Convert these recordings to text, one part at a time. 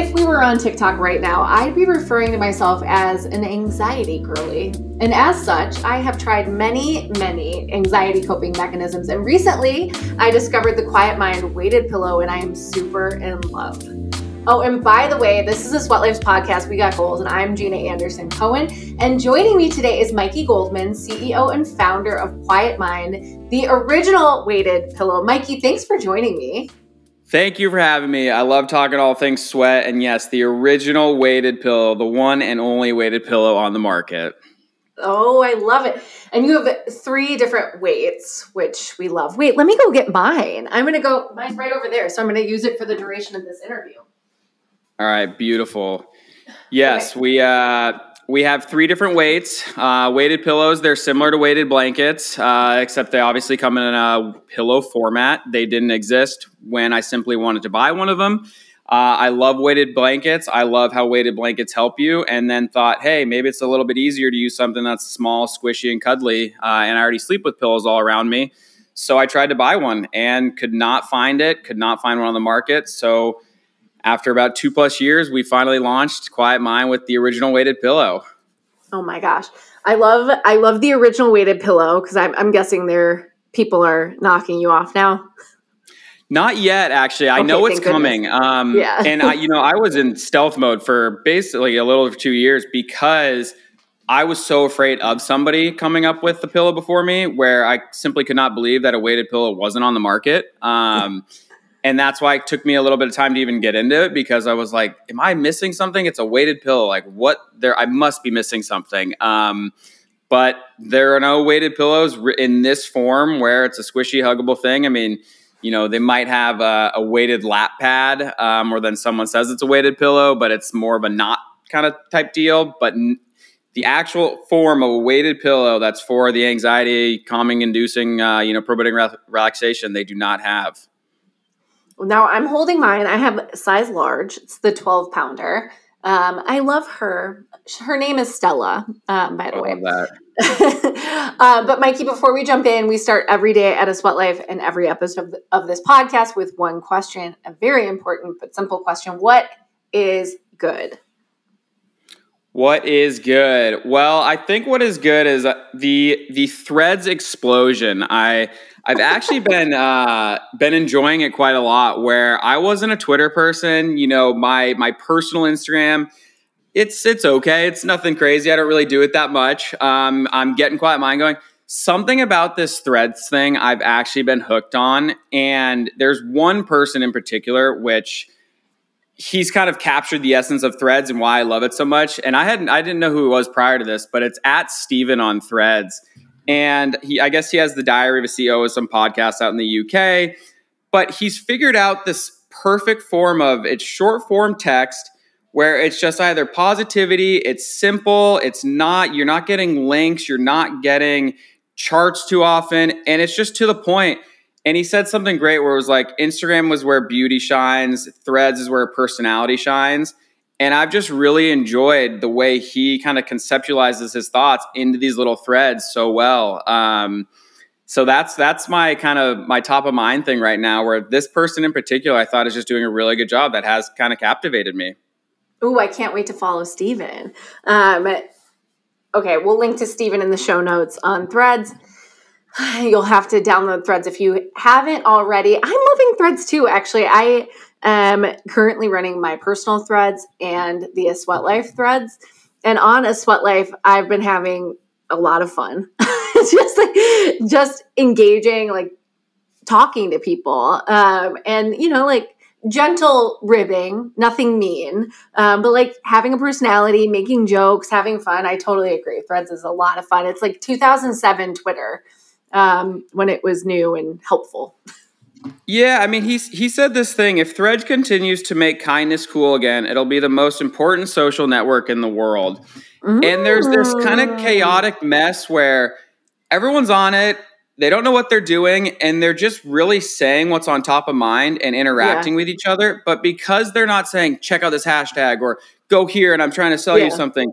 if we were on TikTok right now, I'd be referring to myself as an anxiety girly. And as such, I have tried many, many anxiety coping mechanisms. And recently, I discovered the Quiet Mind weighted pillow, and I am super in love. Oh, and by the way, this is a Sweat Life's podcast. We got goals, and I'm Jeana Anderson Cohen. And joining me today is Mikey Goldman, CEO and founder of Quiet Mind, the original weighted pillow. Mikey, thanks for joining me. Thank you for having me. I love talking all things sweat. And yes, the original weighted pillow, the one and only weighted pillow on the market. Oh, I love it. And you have three different weights, which we love. Wait, let me go get mine. I'm going to go, mine's right over there. So I'm going to use it for the duration of this interview. All right, beautiful. Yes, okay. we, uh, we have three different weights. Uh, weighted pillows, they're similar to weighted blankets, uh, except they obviously come in a pillow format. They didn't exist when I simply wanted to buy one of them. Uh, I love weighted blankets. I love how weighted blankets help you. And then thought, hey, maybe it's a little bit easier to use something that's small, squishy, and cuddly. Uh, and I already sleep with pillows all around me. So I tried to buy one and could not find it, could not find one on the market. So after about two plus years, we finally launched Quiet Mind with the original weighted pillow. Oh my gosh. I love I love the original weighted pillow because I'm, I'm guessing there people are knocking you off now. Not yet, actually. I okay, know it's coming. Um, yeah. and I, you know, I was in stealth mode for basically a little over two years because I was so afraid of somebody coming up with the pillow before me, where I simply could not believe that a weighted pillow wasn't on the market. Um, and that's why it took me a little bit of time to even get into it because I was like, "Am I missing something? It's a weighted pillow. Like, what? There, I must be missing something." Um, but there are no weighted pillows in this form where it's a squishy, huggable thing. I mean, you know, they might have a, a weighted lap pad, um, or then someone says it's a weighted pillow, but it's more of a knot kind of type deal. But n- the actual form of a weighted pillow that's for the anxiety calming inducing, uh, you know, promoting re- relaxation, they do not have. Now I'm holding mine. I have a size large. It's the 12 pounder. Um, I love her. Her name is Stella, um, by the I way. uh, but Mikey, before we jump in, we start every day at a Sweat Life and every episode of this podcast with one question, a very important but simple question. What is good? What is good? Well, I think what is good is uh, the the threads explosion. I I've actually been uh, been enjoying it quite a lot. Where I wasn't a Twitter person, you know, my my personal Instagram, it's it's okay. It's nothing crazy. I don't really do it that much. Um, I'm getting quiet mind going. Something about this threads thing I've actually been hooked on, and there's one person in particular which he's kind of captured the essence of threads and why I love it so much. And I hadn't I didn't know who it was prior to this, but it's at Steven on Threads and he, I guess he has the Diary of a CEO of some podcasts out in the UK. But he's figured out this perfect form of it's short form text where it's just either positivity, it's simple, it's not, you're not getting links, you're not getting charts too often, and it's just to the point. And he said something great where it was like Instagram was where beauty shines, threads is where personality shines. And I've just really enjoyed the way he kind of conceptualizes his thoughts into these little threads so well. Um, so that's that's my kind of my top of mind thing right now. Where this person in particular, I thought is just doing a really good job. That has kind of captivated me. Oh, I can't wait to follow Steven. Um, okay, we'll link to Steven in the show notes on Threads. You'll have to download Threads if you haven't already. I'm loving Threads too. Actually, I am currently running my personal threads and the A Sweat Life threads. And on A Sweat Life, I've been having a lot of fun. It's just like just engaging, like talking to people. Um, and you know, like gentle ribbing, nothing mean, um, but like having a personality, making jokes, having fun. I totally agree. Threads is a lot of fun. It's like 2007 Twitter um, when it was new and helpful. Yeah, I mean, he's he said this thing: if Threads continues to make kindness cool again, it'll be the most important social network in the world. Mm. And there's this kind of chaotic mess where everyone's on it, they don't know what they're doing, and they're just really saying what's on top of mind and interacting yeah. with each other. But because they're not saying "check out this hashtag" or "go here" and I'm trying to sell yeah. you something,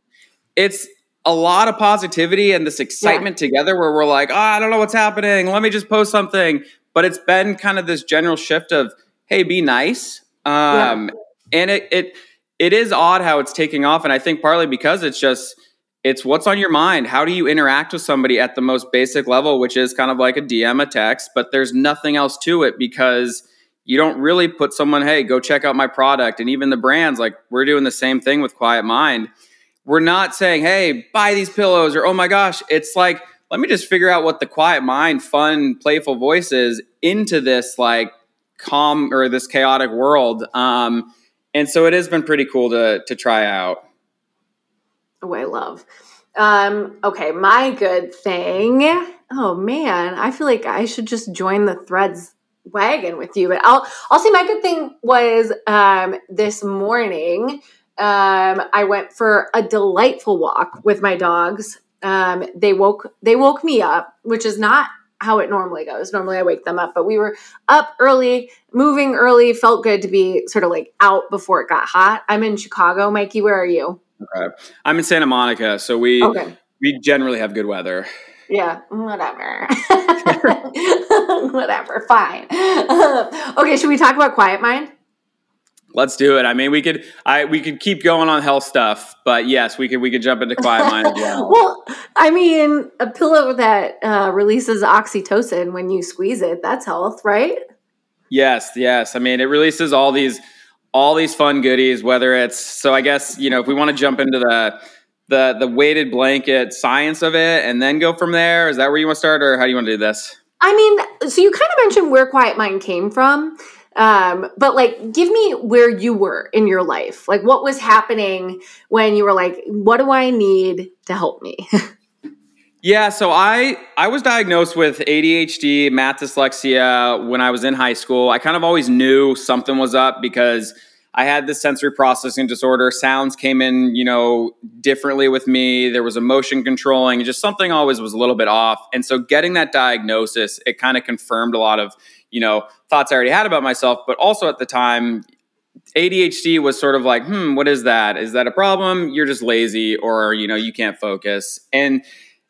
it's a lot of positivity and this excitement yeah. together where we're like, oh, I don't know what's happening. Let me just post something but it's been kind of this general shift of hey be nice um, yeah. and it, it it is odd how it's taking off. And I think partly because it's just, it's what's on your mind. How do you interact with somebody at the most basic level, which is kind of like a DM, a text, but there's nothing else to it because you don't really put someone, hey, go check out my product. And even the brands, like we're doing the same thing with Quiet Mind. We're not saying, hey, buy these pillows or oh my gosh. It's like, let me just figure out what the quiet mind, fun, playful voice is into this like calm or this chaotic world. Um, and so it has been pretty cool to to try out. Oh, I love. Um, okay, my good thing. Oh man, I feel like I should just join the threads wagon with you. But I'll I'll say my good thing was um, this morning. Um, I went for a delightful walk with my dogs. Um, they woke they woke me up, which is not how it normally goes. Normally I wake them up, but we were up early, moving early, felt good to be sort of like out before it got hot. I'm in Chicago. Mikey, where are you? Okay. I'm in Santa Monica, so we okay. we generally have good weather. Yeah, whatever. whatever, fine. okay, should we talk about Quiet Mind? Let's do it. I mean, we could I we could keep going on health stuff, but yes, we could we could jump into quiet mind as well. well, I mean, a pillow that uh, releases oxytocin when you squeeze it, that's health, right? Yes, yes. I mean, it releases all these all these fun goodies whether it's so I guess, you know, if we want to jump into the the the weighted blanket science of it and then go from there, is that where you want to start or how do you want to do this? I mean, so you kind of mentioned where quiet mind came from. Um, but like, give me where you were in your life. Like, what was happening when you were like, what do I need to help me? yeah, so I I was diagnosed with ADHD, math dyslexia when I was in high school. I kind of always knew something was up because I had this sensory processing disorder. Sounds came in, you know, differently with me. There was emotion controlling. Just something always was a little bit off. And so getting that diagnosis, it kind of confirmed a lot of, you know, thoughts I already had about myself. But also at the time, ADHD was sort of like, hmm, what is that? Is that a problem? You're just lazy or, you know, you can't focus. And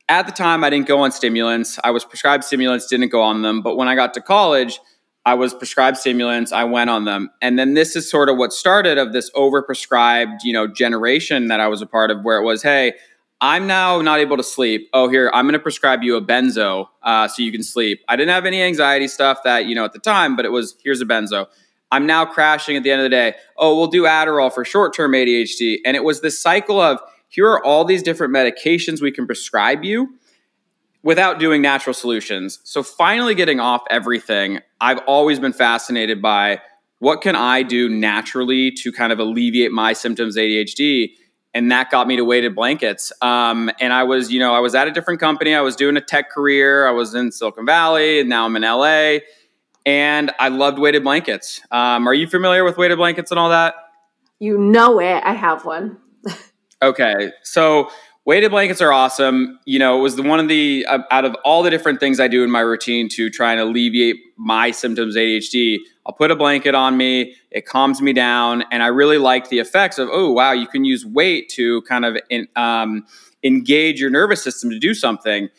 at the time, I didn't go on stimulants. I was prescribed stimulants, didn't go on them. But when I got to college, I was prescribed stimulants. I went on them, and then this is sort of what started of this overprescribed, you know, generation that I was a part of, where it was, hey, I'm now not able to sleep. Oh, here I'm going to prescribe you a benzo uh, so you can sleep. I didn't have any anxiety stuff that you know at the time, but it was here's a benzo. I'm now crashing at the end of the day. Oh, we'll do Adderall for short term ADHD, and it was this cycle of here are all these different medications we can prescribe you without doing natural solutions. So finally getting off everything, I've always been fascinated by what can I do naturally to kind of alleviate my symptoms ADHD and that got me to weighted blankets. Um, and I was, you know, I was at a different company. I was doing a tech career. I was in Silicon Valley, and now I'm in LA. And I loved weighted blankets. Um, are you familiar with weighted blankets and all that? You know it. I have one. okay, so weighted blankets are awesome. You know, it was the one of the uh, out of all the different things I do in my routine to try and alleviate my symptoms ADHD. I'll put a blanket on me, it calms me down, and I really like the effects of oh wow, you can use weight to kind of in, um, engage your nervous system to do something.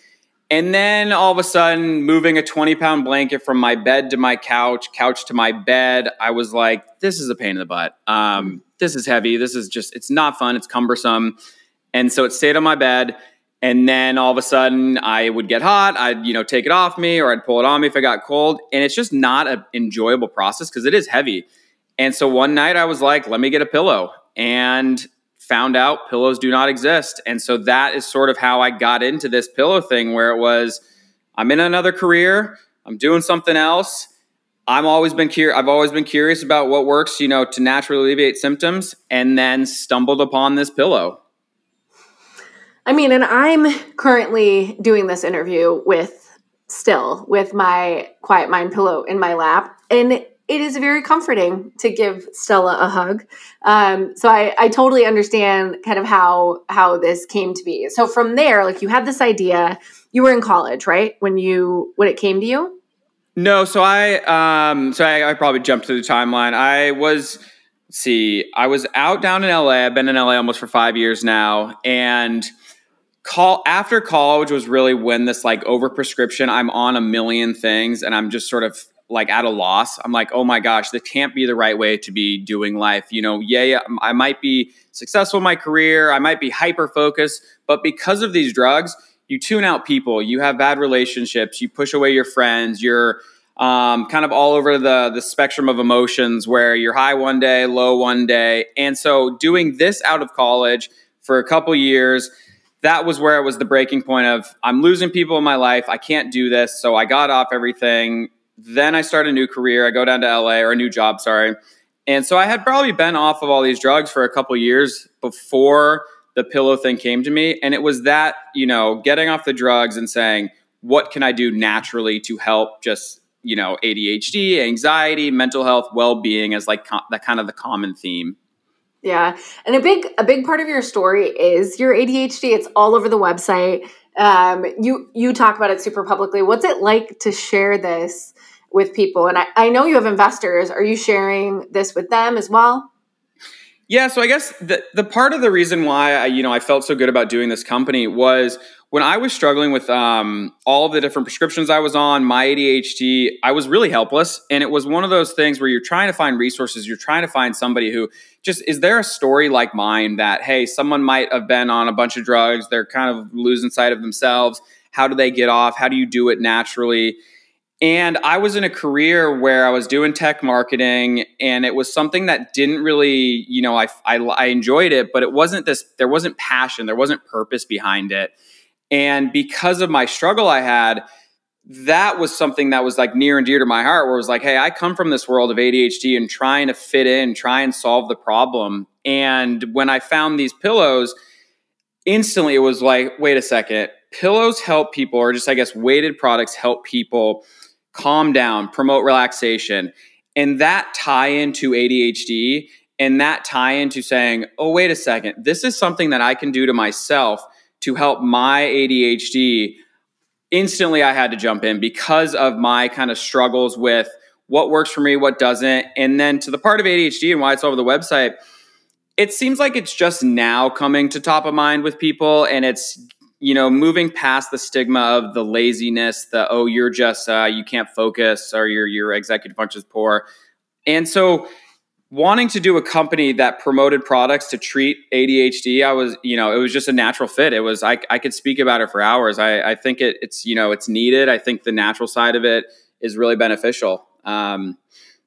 And then all of a sudden, moving a 20 pound blanket from my bed to my couch, couch to my bed, I was like, this is a pain in the butt. Um, this is heavy. This is just, it's not fun. It's cumbersome. And so it stayed on my bed. And then all of a sudden I would get hot. I'd, you know, take it off me or I'd pull it on me if I got cold. And it's just not an enjoyable process because it is heavy. And so one night I was like, let me get a pillow and found out pillows do not exist. And so that is sort of how I got into this pillow thing where it was I'm in another career, I'm doing something else. I'm always been curious. I've always been curious about what works, you know, to naturally alleviate symptoms, and then stumbled upon this pillow. I mean, and I'm currently doing this interview with still with my quiet mind pillow in my lap. And it is very comforting to give Stella a hug. Um, so I, I totally understand kind of how how this came to be. So from there, like you had this idea. You were in college, right? When you when it came to you? No, so I um so I, I probably jumped to the timeline. I was see, I was out down in LA. I've been in LA almost for five years now, and call after college was really when this like overprescription i'm on a million things and i'm just sort of like at a loss. I'm like, oh my gosh, this can't be the right way to be doing life. You know, yeah, yeah. I might be successful in my career, I might be hyper focused, but because of these drugs, you tune out people, you have bad relationships, you push away your friends, you're um, kind of all over the the spectrum of emotions where you're high one day, low one day, and so doing this out of college for a couple years that was where it was the breaking point of I'm losing people in my life. I can't do this. So I got off everything. Then I start a new career. I go down to LA or a new job, sorry. And so I had probably been off of all these drugs for a couple years before the pillow thing came to me. And it was that, you know, getting off the drugs and saying, what can I do naturally to help just, you know, ADHD, anxiety, mental health, well being as like co- that kind of the common theme. Yeah. And a big a big part of your story is your ADHD. It's all over the website. Um, you you talk about it super publicly. What's it like to share this with people? And I, I know you have investors. Are you sharing this with them as well? Yeah, so I guess the the part of the reason why I, you know I felt so good about doing this company was when I was struggling with um, all of the different prescriptions I was on, my ADHD, I was really helpless. And it was one of those things where you're trying to find resources, you're trying to find somebody who just is there a story like mine that, hey, someone might have been on a bunch of drugs, they're kind of losing sight of themselves. How do they get off? How do you do it naturally? And I was in a career where I was doing tech marketing, and it was something that didn't really, you know, I, I, I enjoyed it, but it wasn't this, there wasn't passion, there wasn't purpose behind it. And because of my struggle I had, that was something that was like near and dear to my heart, where it was like, hey, I come from this world of ADHD and trying to fit in, try and solve the problem. And when I found these pillows, instantly it was like, wait a second, pillows help people, or just I guess weighted products help people calm down, promote relaxation. And that tie into ADHD and that tie into saying, oh, wait a second, this is something that I can do to myself to help my ADHD, instantly I had to jump in because of my kind of struggles with what works for me, what doesn't. And then to the part of ADHD and why it's over the website, it seems like it's just now coming to top of mind with people and it's you know moving past the stigma of the laziness the oh you're just uh, you can't focus or your your executive function is poor and so wanting to do a company that promoted products to treat ADHD, I was, you know, it was just a natural fit. It was, I, I could speak about it for hours. I, I think it, it's, you know, it's needed. I think the natural side of it is really beneficial. Um,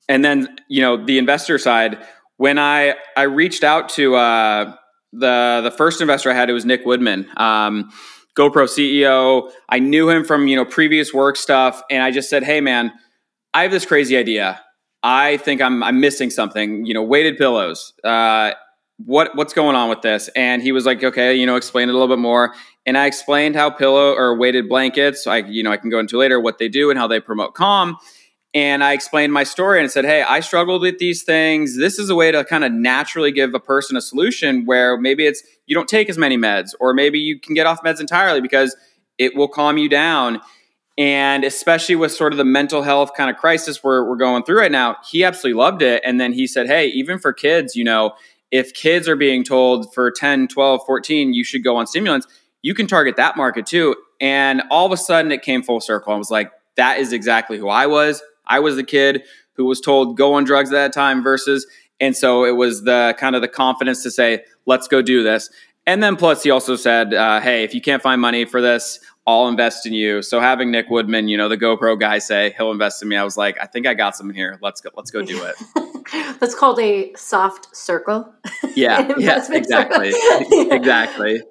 and then, you know, the investor side, when I, I reached out to, uh, the, the first investor I had, it was Nick Woodman, um, GoPro CEO. I knew him from, you know, previous work stuff. And I just said, Hey man, I have this crazy idea I think I'm I'm missing something. You know, weighted pillows. Uh, what what's going on with this? And he was like, okay, you know, explain it a little bit more. And I explained how pillow or weighted blankets. I you know I can go into later what they do and how they promote calm. And I explained my story and said, hey, I struggled with these things. This is a way to kind of naturally give a person a solution where maybe it's you don't take as many meds, or maybe you can get off meds entirely because it will calm you down and especially with sort of the mental health kind of crisis we're, we're going through right now, he absolutely loved it. And then he said, Hey, even for kids, you know, if kids are being told for 10, 12, 14, you should go on stimulants, you can target that market too. And all of a sudden it came full circle. I was like, that is exactly who I was. I was the kid who was told go on drugs at that time versus and so it was the kind of the confidence to say, let's go do this. And then plus he also said, uh, hey, if you can't find money for this, I'll invest in you. So having Nick Woodman, you know, the GoPro guy say he'll invest in me, I was like, I think I got something here. Let's go. Let's go do it. That's called a soft circle. Yeah. yeah. Exactly. exactly.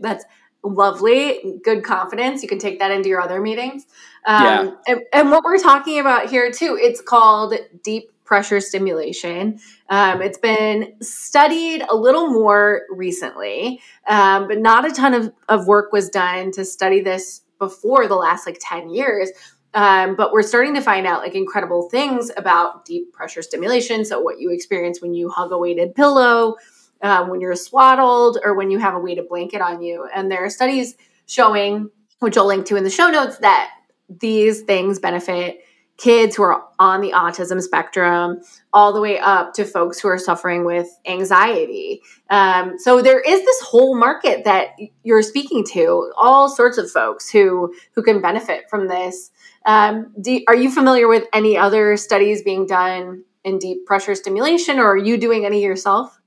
That's lovely. Good confidence. You can take that into your other meetings. Um, yeah. And, and what we're talking about here too, it's called deep pressure stimulation. Um, it's been studied a little more recently, um, but not a ton of, of work was done to study this before the last like 10 years. Um, but we're starting to find out like incredible things about deep pressure stimulation. So, what you experience when you hug a weighted pillow, um, when you're swaddled, or when you have a weighted blanket on you. And there are studies showing, which I'll link to in the show notes, that these things benefit kids who are on the autism spectrum all the way up to folks who are suffering with anxiety. Um, so there is this whole market that you're speaking to, all sorts of folks who who can benefit from this. Um, do, are you familiar with any other studies being done in deep pressure stimulation, or are you doing any yourself?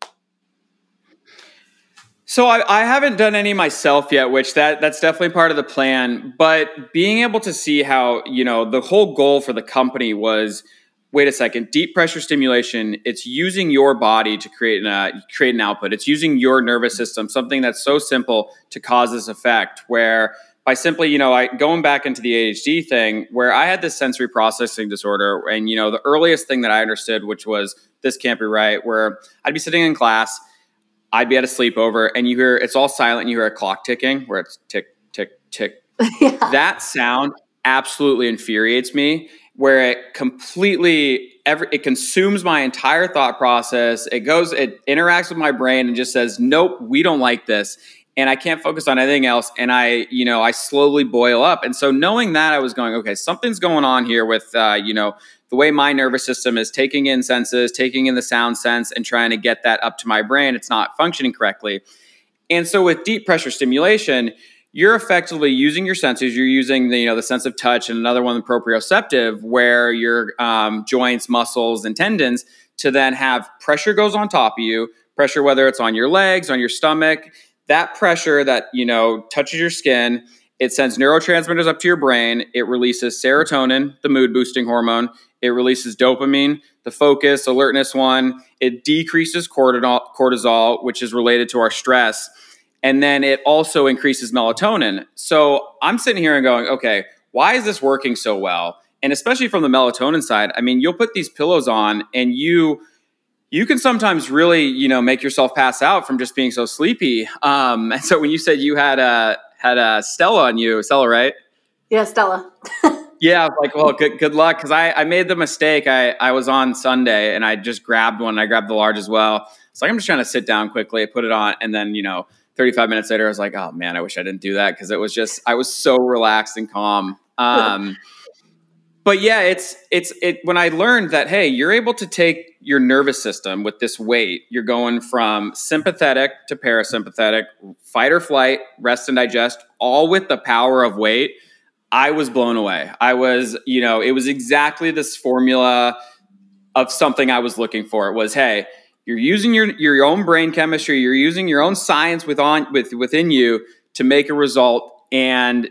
So I, I, haven't done any myself yet, which that that's definitely part of the plan. But being able to see how you know the whole goal for the company was, wait a second, deep pressure stimulation. It's using your body to create an uh, create an output. It's using your nervous system, something that's so simple to cause this effect. Where by simply, you know, I going back into the ADHD thing, where I had this sensory processing disorder, and you know, the earliest thing that I understood, which was this can't be right, where I'd be sitting in class I'd be at a sleepover and you hear it's all silent and you hear a clock ticking where it's tick, tick, tick. yeah. That sound absolutely infuriates me where it completely every it consumes my entire thought process. It goes, it interacts with my brain and just says, Nope, we don't like this. And I can't focus on anything else. And I, you know, I slowly boil up. And so knowing that I was going, okay, something's going on here with uh, you know, the way my nervous system is taking in senses, taking in the sound sense, and trying to get that up to my brain, it's not functioning correctly. And so with deep pressure stimulation, you're effectively using your senses. You're using the you know the sense of touch and another one, the proprioceptive, where your um, joints, muscles, and tendons to then have pressure goes on top of you. Pressure, whether it's on your legs, on your stomach, that pressure that you know touches your skin. It sends neurotransmitters up to your brain. It releases serotonin, the mood boosting hormone. It releases dopamine, the focus, alertness one. It decreases cortisol, which is related to our stress. And then it also increases melatonin. So I'm sitting here and going, okay, why is this working so well? And especially from the melatonin side, I mean, you'll put these pillows on and you you can sometimes really, you know, make yourself pass out from just being so sleepy. Um, and so when you said you had a had a Stella on you, Stella, right? Yeah, Stella. yeah, like, well, good good luck because I I made the mistake. I I was on Sunday and I just grabbed one. I grabbed the large as well. So like, I'm just trying to sit down quickly, put it on, and then you know, 35 minutes later, I was like, oh man, I wish I didn't do that because it was just I was so relaxed and calm. Um, but yeah, it's it's it when I learned that hey, you're able to take your nervous system with this weight. You're going from sympathetic to parasympathetic, fight or flight, rest and digest, all with the power of weight I was blown away. I was, you know, it was exactly this formula of something I was looking for. It was, hey, you're using your your own brain chemistry, you're using your own science with on with within you to make a result and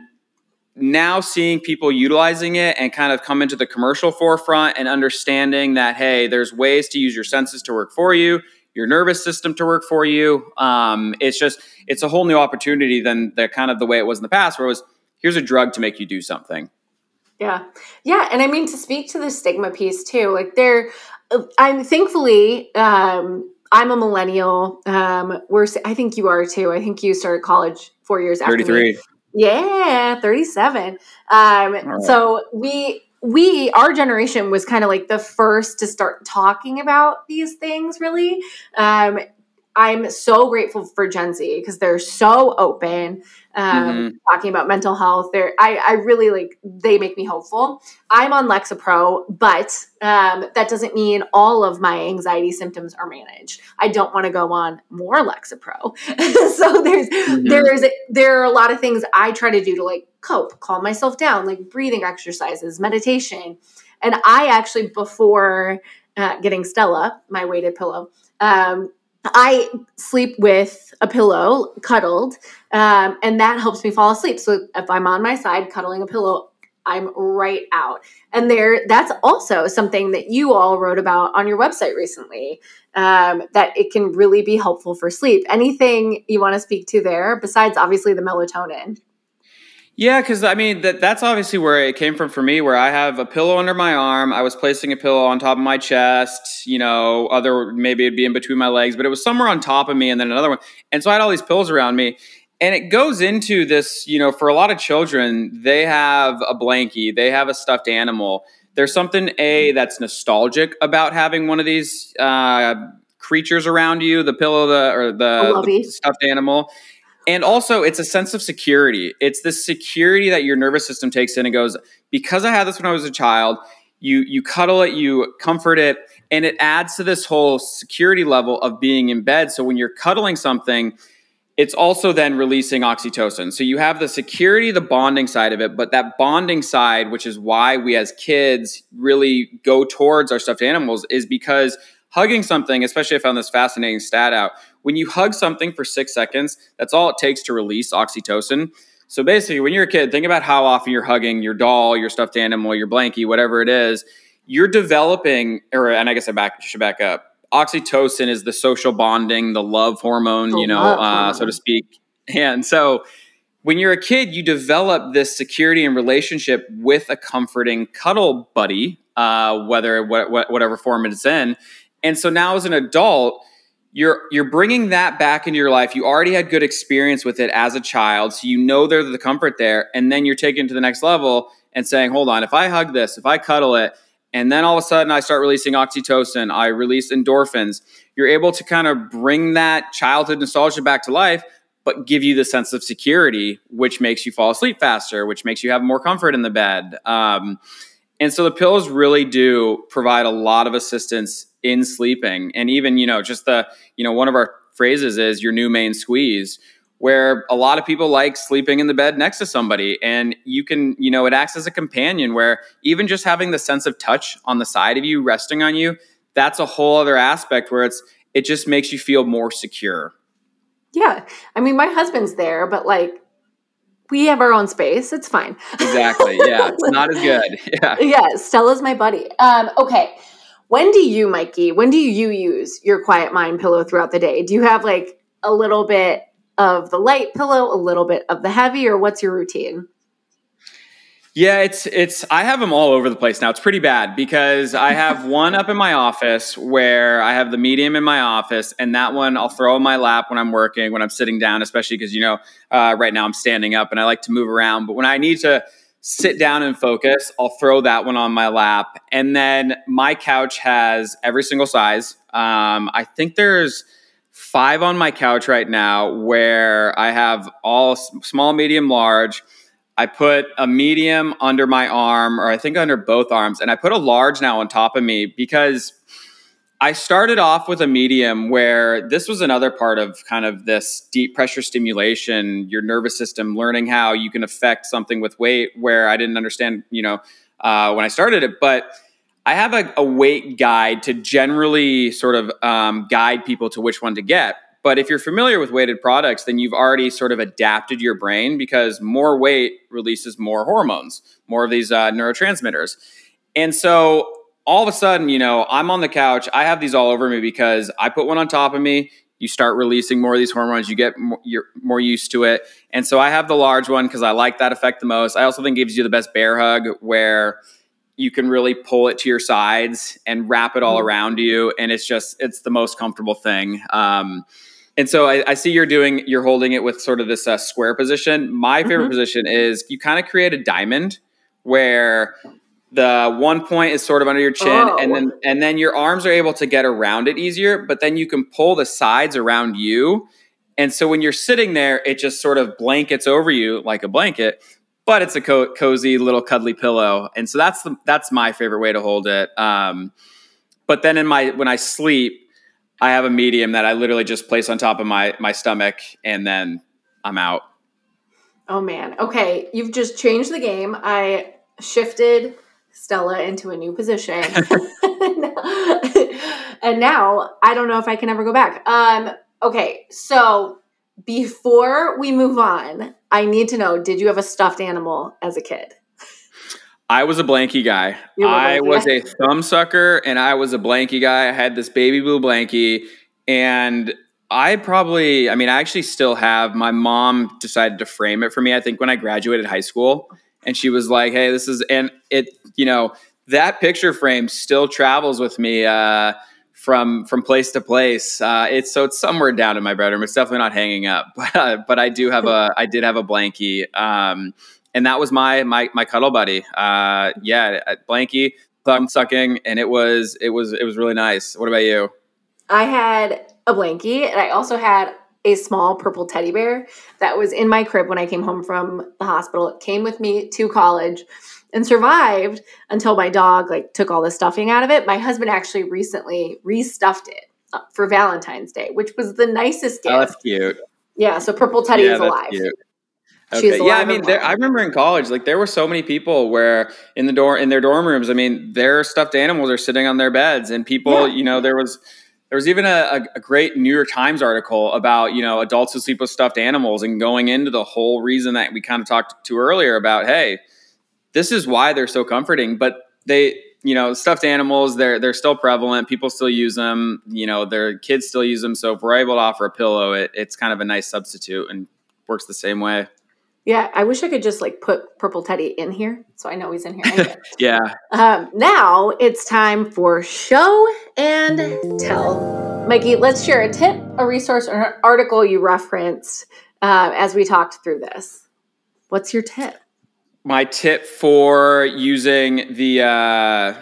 now seeing people utilizing it and kind of come into the commercial forefront and understanding that hey there's ways to use your senses to work for you your nervous system to work for you um, it's just it's a whole new opportunity than the kind of the way it was in the past where it was here's a drug to make you do something. Yeah. Yeah. And I mean, to speak to the stigma piece too, like there, I'm thankfully, um, I'm a millennial. Um, we're, I think you are too. I think you started college four years after 33. Me. Yeah, 37. Um, right. so we, we, our generation was kind of like the first to start talking about these things really. Um, I'm so grateful for Gen Z because they're so open, um, mm-hmm. talking about mental health. They're, I, I really like, they make me hopeful. I'm on Lexapro, but um, that doesn't mean all of my anxiety symptoms are managed. I don't want to go on more Lexapro. so there's, mm-hmm. there's, there are a lot of things I try to do to like cope, calm myself down, like breathing exercises, meditation. And I actually, before uh, getting Stella, my weighted pillow, um, I sleep with a pillow, cuddled, um, and that helps me fall asleep. So if I'm on my side cuddling a pillow, I'm right out. And there, that's also something that you all wrote about on your website recently. Um, that it can really be helpful for sleep. Anything you want to speak to there, besides obviously the melatonin? Yeah, because I mean that that's obviously where it came from for me. Where I have a pillow under my arm, I was placing a pillow on top of my chest. You know, other maybe it'd be in between my legs, but it was somewhere on top of me, and then another one. And so I had all these pillows around me, and it goes into this. You know, for a lot of children, they have a blankie, they have a stuffed animal. There's something a that's nostalgic about having one of these uh, creatures around you, the pillow, the or the, the stuffed animal and also, it's a sense of security. It's the security that your nervous system takes in and goes, because I had this when I was a child, you you cuddle it, you comfort it, and it adds to this whole security level of being in bed. So when you're cuddling something, it's also then releasing oxytocin. So you have the security, the bonding side of it, but that bonding side, which is why we as kids really go towards our stuffed animals, is because hugging something, especially I found this fascinating stat out. When you hug something for six seconds, that's all it takes to release oxytocin. So basically, when you're a kid, think about how often you're hugging your doll, your stuffed animal, your blankie, whatever it is. You're developing, or and I guess I back should back up oxytocin is the social bonding, the love hormone, you know, uh, so to speak. And so when you're a kid, you develop this security and relationship with a comforting cuddle buddy, uh, whether what, whatever form it's in. And so now as an adult, you're you're bringing that back into your life. You already had good experience with it as a child, so you know there's the comfort there. And then you're taking to the next level and saying, "Hold on, if I hug this, if I cuddle it, and then all of a sudden, I start releasing oxytocin, I release endorphins. You're able to kind of bring that childhood nostalgia back to life, but give you the sense of security, which makes you fall asleep faster, which makes you have more comfort in the bed. Um, and so the pills really do provide a lot of assistance in sleeping. And even, you know, just the, you know, one of our phrases is your new main squeeze where a lot of people like sleeping in the bed next to somebody. And you can you know it acts as a companion where even just having the sense of touch on the side of you resting on you that's a whole other aspect where it's it just makes you feel more secure. Yeah. I mean my husband's there but like we have our own space. It's fine. Exactly. Yeah. It's not as good. Yeah. Yeah stella's my buddy. Um okay when do you mikey when do you use your quiet mind pillow throughout the day do you have like a little bit of the light pillow, a little bit of the heavy, or what's your routine? Yeah, it's it's I have them all over the place now. It's pretty bad because I have one up in my office where I have the medium in my office, and that one I'll throw in my lap when I'm working, when I'm sitting down, especially because you know uh, right now I'm standing up and I like to move around. But when I need to sit down and focus, I'll throw that one on my lap, and then my couch has every single size. Um, I think there's five on my couch right now where I have all small, medium, large. I put a medium under my arm, or I think under both arms, and I put a large now on top of me because I started off with a medium where this was another part of kind of this deep pressure stimulation, your nervous system, learning how you can affect something with weight where I didn't understand, you know, uh, when I started it. But I have a, a, weight guide to generally sort of um, guide people to which one to get. But if you're familiar with weighted products, then you've already sort of adapted your brain because more weight releases more hormones, more of these uh, neurotransmitters. And so all of a sudden, you know, I'm on the couch, I have these all over me because I put one on top of me. You start releasing more of these hormones, you get more, you're more used to it. And so I have the large one because I like that effect the most. I also think gives you the best bear hug where you can really pull it to your sides and wrap it all mm-hmm. around you and it's just it's the most comfortable thing um, and so I, I, see you're doing you're holding it with sort of this uh, square position my favorite mm-hmm. position is you kind of create a diamond where the one point is sort of under your chin oh. and then and then your arms are able to get around it easier but then you can pull the sides around you and so when you're sitting there it just sort of blankets over you like a blanket but it's a co- cozy little cuddly pillow, and so that's the that's my favorite way to hold it. Um, but then in my when I sleep, I have a medium that I literally just place on top of my my stomach, and then I'm out. Oh man. Okay, you've just changed the game. I shifted Stella into a new position. and now I don't know if I can ever go back. Um okay, so before we move on, I need to know did you have a stuffed animal as a kid? I was a blankie guy. I was guy? a thumb sucker and I was a blankie guy. I had this baby blue blankie and I probably, I mean, I actually still have. My mom decided to frame it for me, I think, when I graduated high school. And she was like, hey, this is, and it, you know, that picture frame still travels with me. Uh, from from place to place. Uh, it's so it's somewhere down in my bedroom. It's definitely not hanging up, but uh, but I do have a I did have a blankie, um, and that was my my my cuddle buddy. Uh, yeah, blankie, thumb sucking, and it was it was it was really nice. What about you? I had a blankie, and I also had a small purple teddy bear that was in my crib when I came home from the hospital. It came with me to college and survived until my dog like took all the stuffing out of it. My husband actually recently restuffed it uh, for Valentine's Day, which was the nicest gift. Oh, that's cute. Yeah, so Purple Teddy Yeah, is that's alive. cute. She's Okay. Yeah, I mean, there. I remember in college, like there were so many people where in the door in their dorm rooms, I mean, their stuffed animals are sitting on their beds, and people, Yeah. you know, there was there was even a, a, great New York Times article about you know adults who sleep with stuffed animals and going into the whole reason that we kind of talked to earlier about, hey, this is why they're so comforting, but they. You know, stuffed animals, they're they're still prevalent. People still use them. You know, their kids still use them. So if we're able to offer a pillow, it, it's kind of a nice substitute and works the same way. Yeah, I wish I could just like put Purple Teddy in here so I know he's in here. Yeah. um, now it's time for show and tell. Mikey, let's share a tip, a resource, or an article you referenced uh, as we talked through this. What's your tip? My tip for using the uh,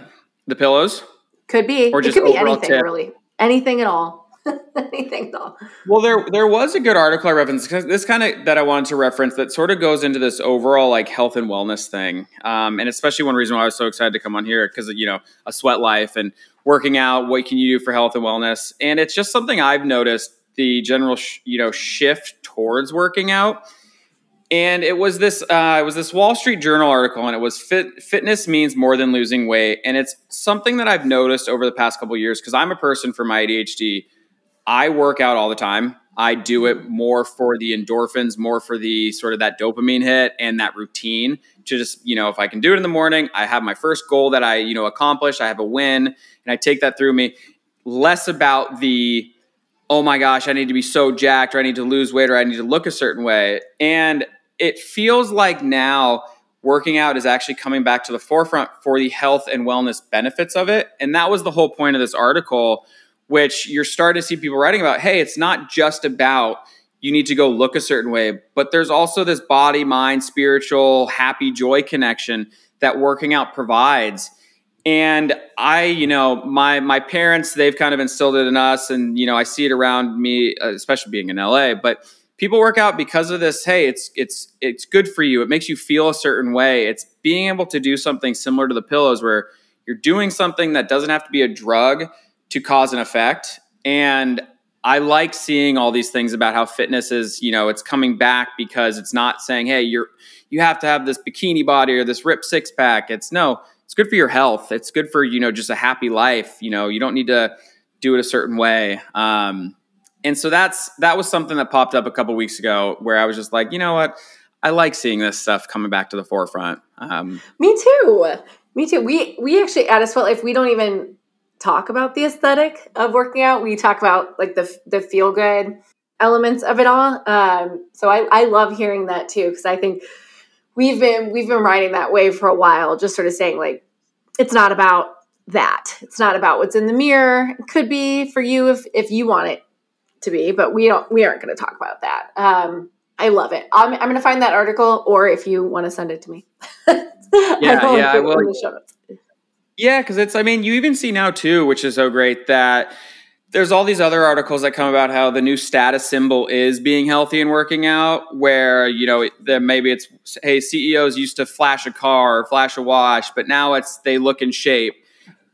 the pillows. Could be. Or it just could be anything, tip. really. Anything at all. anything though. Well, there there was a good article I referenced this kind of that I wanted to reference that sort of goes into this overall like health and wellness thing, um, and especially one reason why I was so excited to come on here because you know a sweat life and working out. What can you do for health and wellness? And it's just something I've noticed the general sh- you know shift towards working out. And it was this uh, it was this Wall Street Journal article, and it was fit, fitness means more than losing weight, and it's something that I've noticed over the past couple years because I'm a person for my ADHD. I work out all the time. I do it mm-hmm. more for the endorphins, more for the sort of that dopamine hit and that routine to just, you know, if I can do it in the morning, I have my first goal that I, you know, accomplish, I have a win, and I take that through me. Less about the, oh my gosh, I need to be so jacked or I need to lose weight or I need to look a certain way. And it feels like now working out is actually coming back to the forefront for the health and wellness benefits of it. And that was the whole point of this article which you're starting to see people writing about hey it's not just about you need to go look a certain way but there's also this body mind spiritual happy joy connection that working out provides. And i you know my my parents they've kind of instilled it in us and you know i see it around me uh, especially being in la but people work out because of this hey it's it's it's good for you. It makes you feel a certain way. It's being able to do something similar to the pillows where you're doing something that doesn't have to be a drug to cause an effect. And I like seeing all these things about how fitness is, you know, it's coming back because it's not saying, hey, you're you have to have this bikini body or this ripped six pack. It's no, it's good for your health. It's good for, you know, just a happy life. You know, you don't need to do it a certain way. Um, and so that's that was something that popped up a couple weeks ago where I was just like, you know what? I like seeing this stuff coming back to the forefront. Um, Me too. Me too. We we actually at a sweat life we don't even talk about the aesthetic of working out. We talk about like the the feel good elements of it all. Um, so I, I love hearing that too because I think we've been we've been riding that wave for a while, just sort of saying like it's not about that. It's not about what's in the mirror. It could be for you if if you want it to be, but we don't we aren't going to talk about that. Um, I love it. I'm, I'm going to find that article, or if you want to send it to me, Yeah, yeah, I it in will. Yeah, because it's, I mean, you even see now too, which is so great that there's all these other articles that come about how the new status symbol is being healthy and working out, where, you know, maybe it's, hey, CEOs used to flash a car or flash a watch, but now it's they look in shape.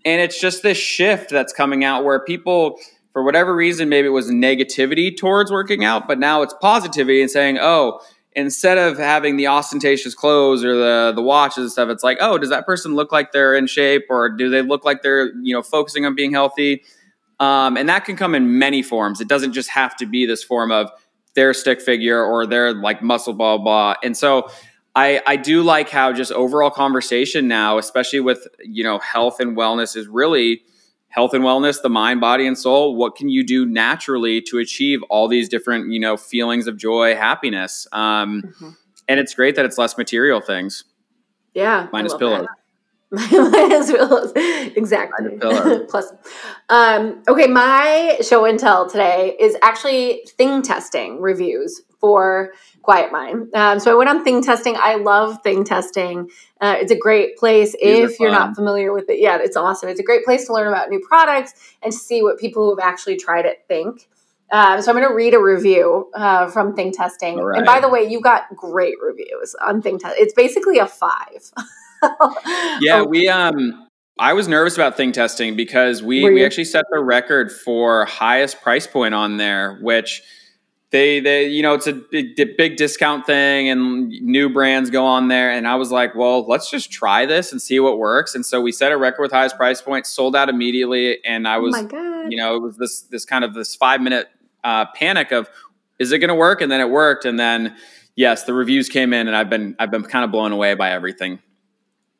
And it's just this shift that's coming out where people, for whatever reason, maybe it was negativity towards working out, but now it's positivity and saying, oh, instead of having the ostentatious clothes or the the watches and stuff, it's like, oh, does that person look like they're in shape or do they look like they're you know focusing on being healthy? Um, and that can come in many forms. It doesn't just have to be this form of their stick figure or their like muscle blah blah. And so I I do like how just overall conversation now, especially with you know health and wellness, is really health and wellness, the mind, body, and soul. What can you do naturally to achieve all these different, you know, feelings of joy, happiness? Um, Mhm. and it's great that it's less material things. Yeah. Minus that. Minus pillows. Exactly. Minus pillows. Plus. Um, okay, my show and tell today is actually Thingtesting reviews for Quiet Mind. Um, so I went on Thingtesting. I love Thingtesting. Uh, it's a great place These if you're not familiar with it. Yeah, it's awesome. It's a great place to learn about new products and see what people who have actually tried it think. Um, so I'm going to read a review uh, from Thingtesting. All And by the way, you got great reviews on Thingtesting. It's basically a five. Yeah, Oh, we um I was nervous about Thingtesting because we we actually set the record for highest price point on there, which they they you know it's a big big discount thing and new brands go on there. And i was like well let's just try this and see what works. And so we set a record with highest price point sold out immediately. And i was oh you know it was this this kind of this five minute uh, panic of is it going to work? And then it worked. And then yes the reviews came in and i've been i've been kind of blown away by everything.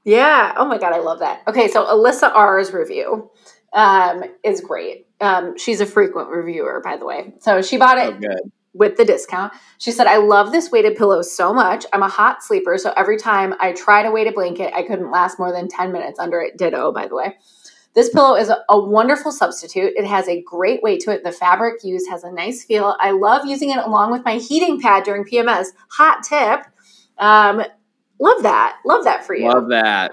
Yeah. Oh my god i love that. Okay so alyssa r's review um, is great. Um, she's a frequent reviewer by the way. So she bought it oh, good with the discount. She said, I love this weighted pillow so much. I'm a hot sleeper, so every time I tried a weighted blanket, I couldn't last more than 10 minutes under it. Ditto, by the way. This pillow is a, wonderful substitute. It has a great weight to it. The fabric used has a nice feel. I love using it along with my heating pad during PMS. Hot tip. Um, love that. Love that for you. Love that.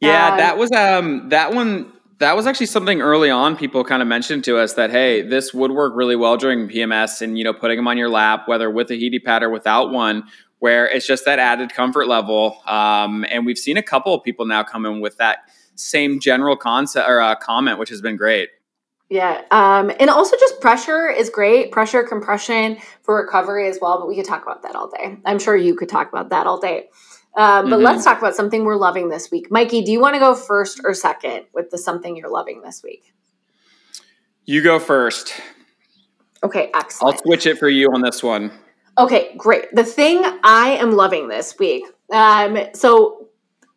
Yeah, um, that was um that one that was actually something early on people kind of mentioned to us that hey this would work really well during pms and you know putting them on your lap whether with a heaty pad or without one where it's just that added comfort level. Um, and we've seen a couple of people now come in with that same general concept or uh, comment which has been great. Yeah um, and also just pressure is great pressure compression for recovery as well but we could talk about that all day. I'm sure you could talk about that all day um, but mm-hmm. let's talk about something we're loving this week. Mikey, do you want to go first or second with the something you're loving this week? You go first. Okay, excellent. I'll switch it for you on this one. Okay, great. The thing I am loving this week. Um, so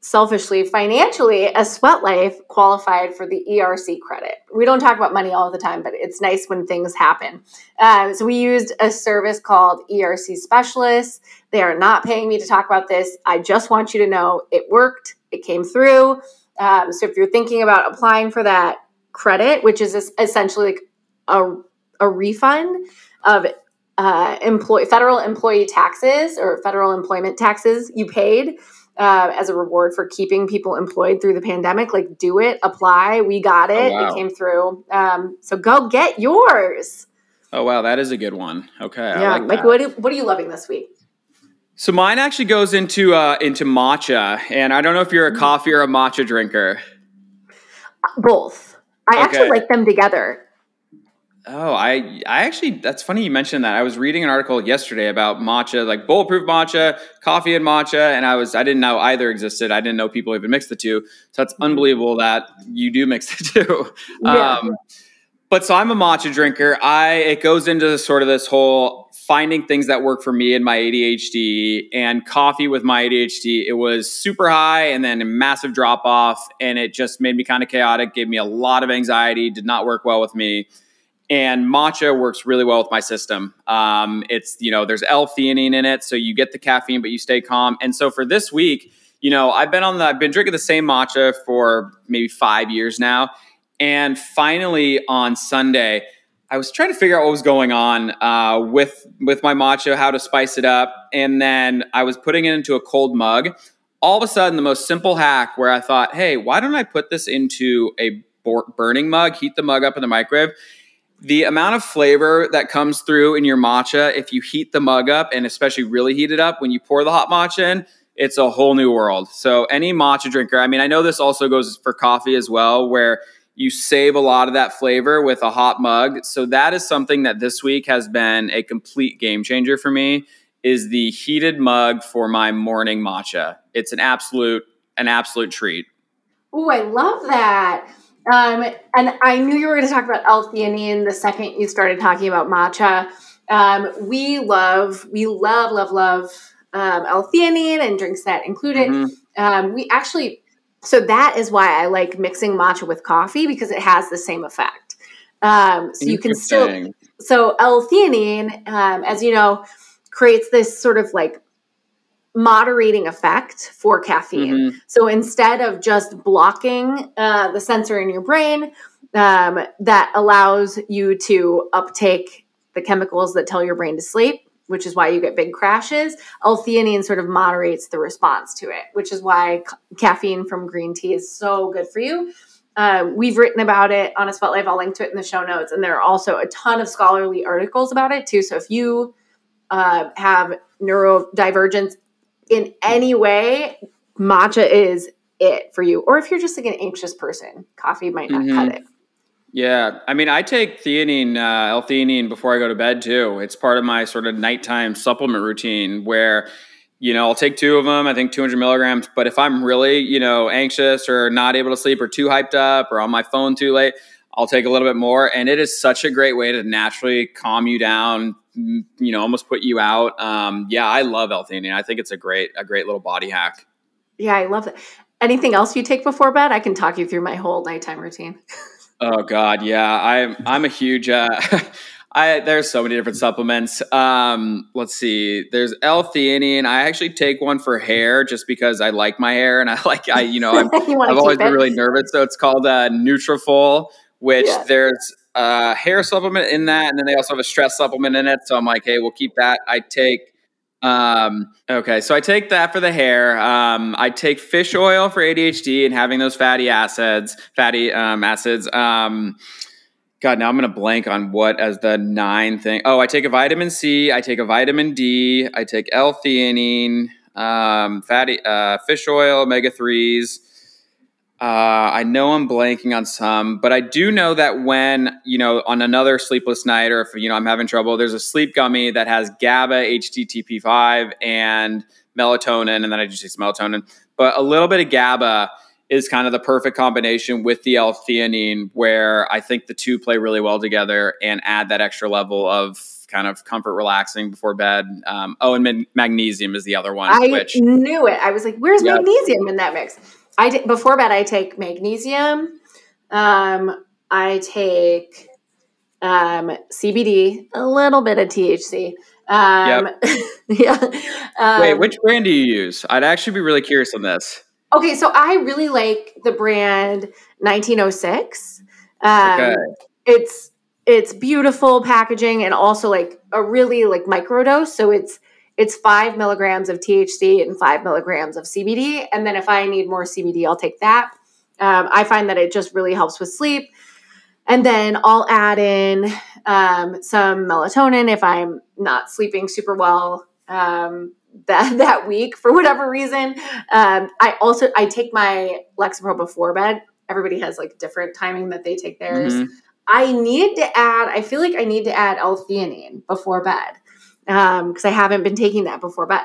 selfishly, financially, a sweat life qualified for the ERC credit. We don't talk about money all the time, but it's nice when things happen. Um, so we used a service called ERC Specialists. They are not paying me to talk about this. I just want you to know it worked, it came through. Um, so if you're thinking about applying for that credit, which is essentially like a, a refund of uh, employee federal employee taxes or federal employment taxes you paid uh, as a reward for keeping people employed through the pandemic. Like, do it, apply. We got it. Oh, wow. It came through. Um, so go get yours. Oh wow, that is a good one. Okay, yeah. Like, like what? What are you loving this week? So mine actually goes into uh, into matcha, and I don't know if you're a mm. coffee or a matcha drinker. Both. I okay. actually like them together. Oh, I I actually that's funny you mentioned that. I was reading an article yesterday about matcha, like bulletproof matcha, coffee and matcha, and I was I didn't know either existed. I didn't know people even mix the two. So that's unbelievable that you do mix the two. Yeah. Um, but so I'm a matcha drinker. I it goes into sort of this whole finding things that work for me and my ADHD and coffee with my ADHD. It was super high and then a massive drop off, and it just made me kind of chaotic, gave me a lot of anxiety, did not work well with me and matcha works really well with my system. Um, it's you know there's L-theanine in it, so you get the caffeine, but you stay calm. And so for this week, you know I've been on the I've been drinking the same matcha for maybe five years now, and finally on Sunday. I was trying to figure out what was going on uh, with with my matcha, how to spice it up, and then I was putting it into a cold mug. All of a sudden, the most simple hack where I thought, "Hey, why don't I put this into a burning mug, heat the mug up in the microwave, the amount of flavor that comes through in your matcha if you heat the mug up and especially really heat it up when you pour the hot matcha in it's a whole new world so any matcha drinker i mean i know this also goes for coffee as well where you save a lot of that flavor with a hot mug so that is something that this week has been a complete game changer for me is the heated mug for my morning matcha it's an absolute an absolute treat oh i love that um, and I knew you were going to talk about L-theanine the second you started talking about matcha. Um, we love, we love, love, love um, L-theanine and drinks that include it. Mm-hmm. Um, we actually, so that is why I like mixing matcha with coffee because it has the same effect. Um, so you can still, so L-theanine, um, as you know, creates this sort of like moderating effect for caffeine. Mm-hmm. So instead of just blocking uh, the sensor in your brain um, that allows you to uptake the chemicals that tell your brain to sleep, which is why you get big crashes, L-theanine sort of moderates the response to it, which is why ca- caffeine from green tea is so good for you. Um, we've written about it on a Life. I'll link to it in the show notes. And there are also a ton of scholarly articles about it too. So if you uh, have neurodivergence in any way, matcha is it for you. Or if you're just like an anxious person, coffee might not mm-hmm. cut it. Yeah, I mean, I take theanine, uh, L-theanine before I go to bed too. It's part of my sort of nighttime supplement routine where, you know, I'll take two of them. I think 200 milligrams. But if I'm really, you know, anxious or not able to sleep or too hyped up or on my phone too late, I'll take a little bit more. And it is such a great way to naturally calm you down, you know, almost put you out. Um, yeah, I love L-theanine. I think it's a great, a great little body hack. Yeah, I love it. Anything else you take before bed? I can talk you through my whole nighttime routine. Oh God, yeah. I'm I'm a huge. Uh, I there's so many different supplements. Um, let's see. There's L-theanine. I actually take one for hair just because I like my hair and I like I you know I'm, I've always been really nervous. So it's called uh, Nutrafol, which yeah. there's a hair supplement in that, and then they also have a stress supplement in it. So I'm like, hey, we'll keep that. I take um, okay, so I take that for the hair. Um, I take fish oil for ADHD and having those fatty acids, fatty um, acids. Um, God, now I'm gonna blank on what as the nine thing. Oh, I take a vitamin C. I take a vitamin D. I take L-theanine, um, fatty uh, fish oil, omega threes. Uh, I know I'm blanking on some, but I do know that when, you know, on another sleepless night or if, you know, I'm having trouble, there's a sleep gummy that has GABA, HTTP5, and melatonin, and then I just take some melatonin. But a little bit of GABA is kind of the perfect combination with the L-theanine, where I think the two play really well together and add that extra level of kind of comfort relaxing before bed. Um, oh, and magnesium is the other one. I which, knew it. I was like, where's yep. magnesium in that mix? I before bed I take magnesium. Um, I take um, CBD, a little bit of THC. Um, yep. yeah. Um, Wait, which brand do you use? I'd actually be really curious on this. Okay, so I really like the brand 1906. Um, okay. It's it's beautiful packaging and also like a really like microdose. So it's it's five milligrams of THC and five milligrams of CBD. And then if I need more CBD, I'll take that. Um, I find that it just really helps with sleep. And then I'll add in um, some melatonin if I'm not sleeping super well um, that that week for whatever reason. Um, I also I take my Lexapro before bed. Everybody has like different timing that they take theirs. Mm-hmm. I need to add. I feel like I need to add L-theanine before bed because um, I haven't been taking that before bed.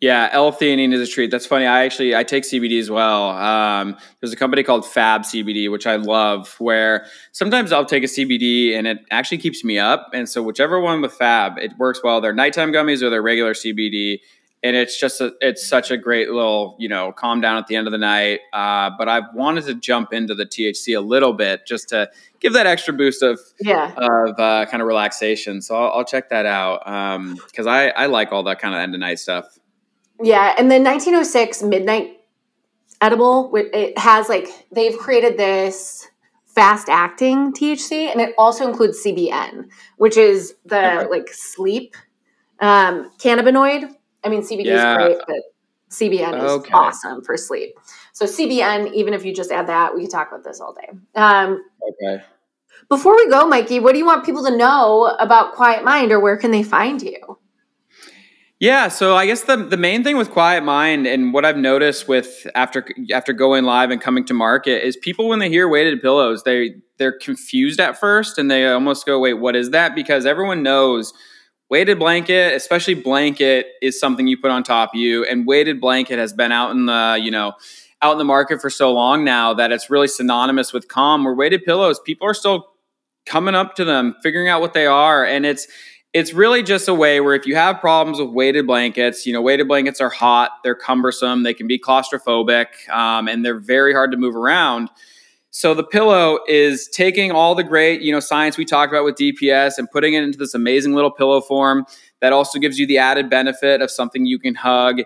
Yeah, L-theanine is a treat. That's funny. I actually I take CBD as well. Um, there's a company called Fab CBD, which I love. Where sometimes I'll take a CBD and it actually keeps me up. And so whichever one with Fab, it works well. They're nighttime gummies or they're regular CBD, and it's just a, it's such a great little you know calm down at the end of the night. Uh, but I've wanted to jump into the THC a little bit just to give that extra boost of yeah of uh, kind of relaxation. So I'll, I'll check that out because um, I I like all that kind of end of night stuff. Yeah, and the 1906 midnight edible it has like they've created this fast acting THC and it also includes CBN, which is the okay. like sleep um, cannabinoid. I mean, CBD yeah. is great, but CBN is okay. awesome for sleep. So CBN, even if you just add that, we could talk about this all day. Um, okay. Before we go, Mikey, what do you want people to know about Quiet Mind or where can they find you? Yeah, so I guess the the main thing with Quiet Mind and what I've noticed with after after going live and coming to market is people when they hear weighted pillows, they they're confused at first and they almost go, "Wait, what is that?" because everyone knows weighted blanket, especially blanket is something you put on top of you and weighted blanket has been out in the, you know, out in the market for so long now that it's really synonymous with calm. Where weighted pillows, people are still coming up to them, figuring out what they are. And it's it's really just a way where if you have problems with weighted blankets, you know, weighted blankets are hot, they're cumbersome, they can be claustrophobic, um, and they're very hard to move around. So the pillow is taking all the great, you know, science we talked about with DPS and putting it into this amazing little pillow form that also gives you the added benefit of something you can hug.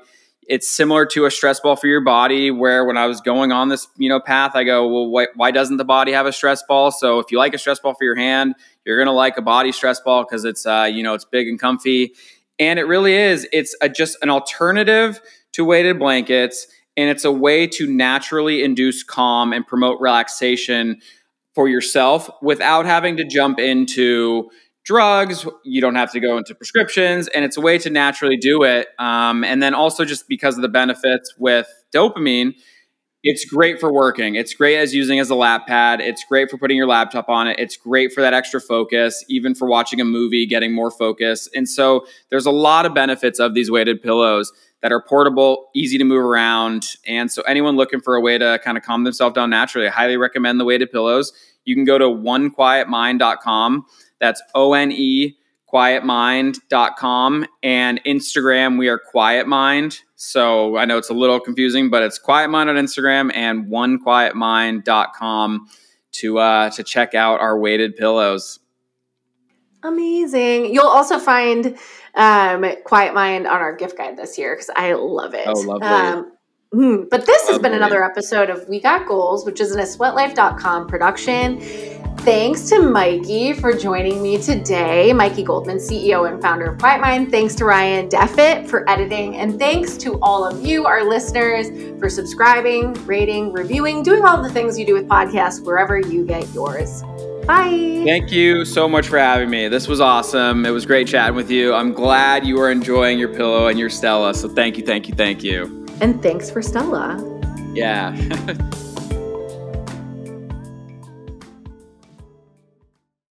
It's similar to a stress ball for your body where when i was going on this you know path i go well why, why doesn't the body have a stress ball? So if you like a stress ball for your hand you're going to like a body stress ball because it's uh, you know it's big and comfy. And it really is it's a, just an alternative to weighted blankets and it's a way to naturally induce calm and promote relaxation for yourself without having to jump into drugs. You don't have to go into prescriptions, and it's a way to naturally do it. Um, and then also just because of the benefits with dopamine, It's great for working. It's great as using as a lap pad. It's great for putting your laptop on it. It's great for that extra focus, even for watching a movie, getting more focus. And so there's a lot of benefits of these weighted pillows that are portable, easy to move around. And so anyone looking for a way to kind of calm themselves down naturally, I highly recommend the weighted pillows. You can go to onequietmind.com. That's O N E quietmind.com and Instagram we are quiet mind. So I know it's a little confusing, but it's quiet mind on Instagram and onequietmind.com to uh to check out our weighted pillows. Amazing. You'll also find um, Quiet Mind on our gift guide this year because I love it. Oh, lovely. Um, mm, but this has been another episode of We Got Goals, which is an a sweatlife.com production. Thanks to Mikey for joining me today. Mikey Goldman, CEO and founder of Quiet Mind. Thanks to Ryan Deffitt for editing. And thanks to all of you, our listeners, for subscribing, rating, reviewing, doing all the things you do with podcasts wherever you get yours. Bye. Thank you so much for having me. This was awesome. It was great chatting with you. I'm glad you are enjoying your pillow and your Stella. So thank you, thank you, thank you. And thanks for Stella. Yeah.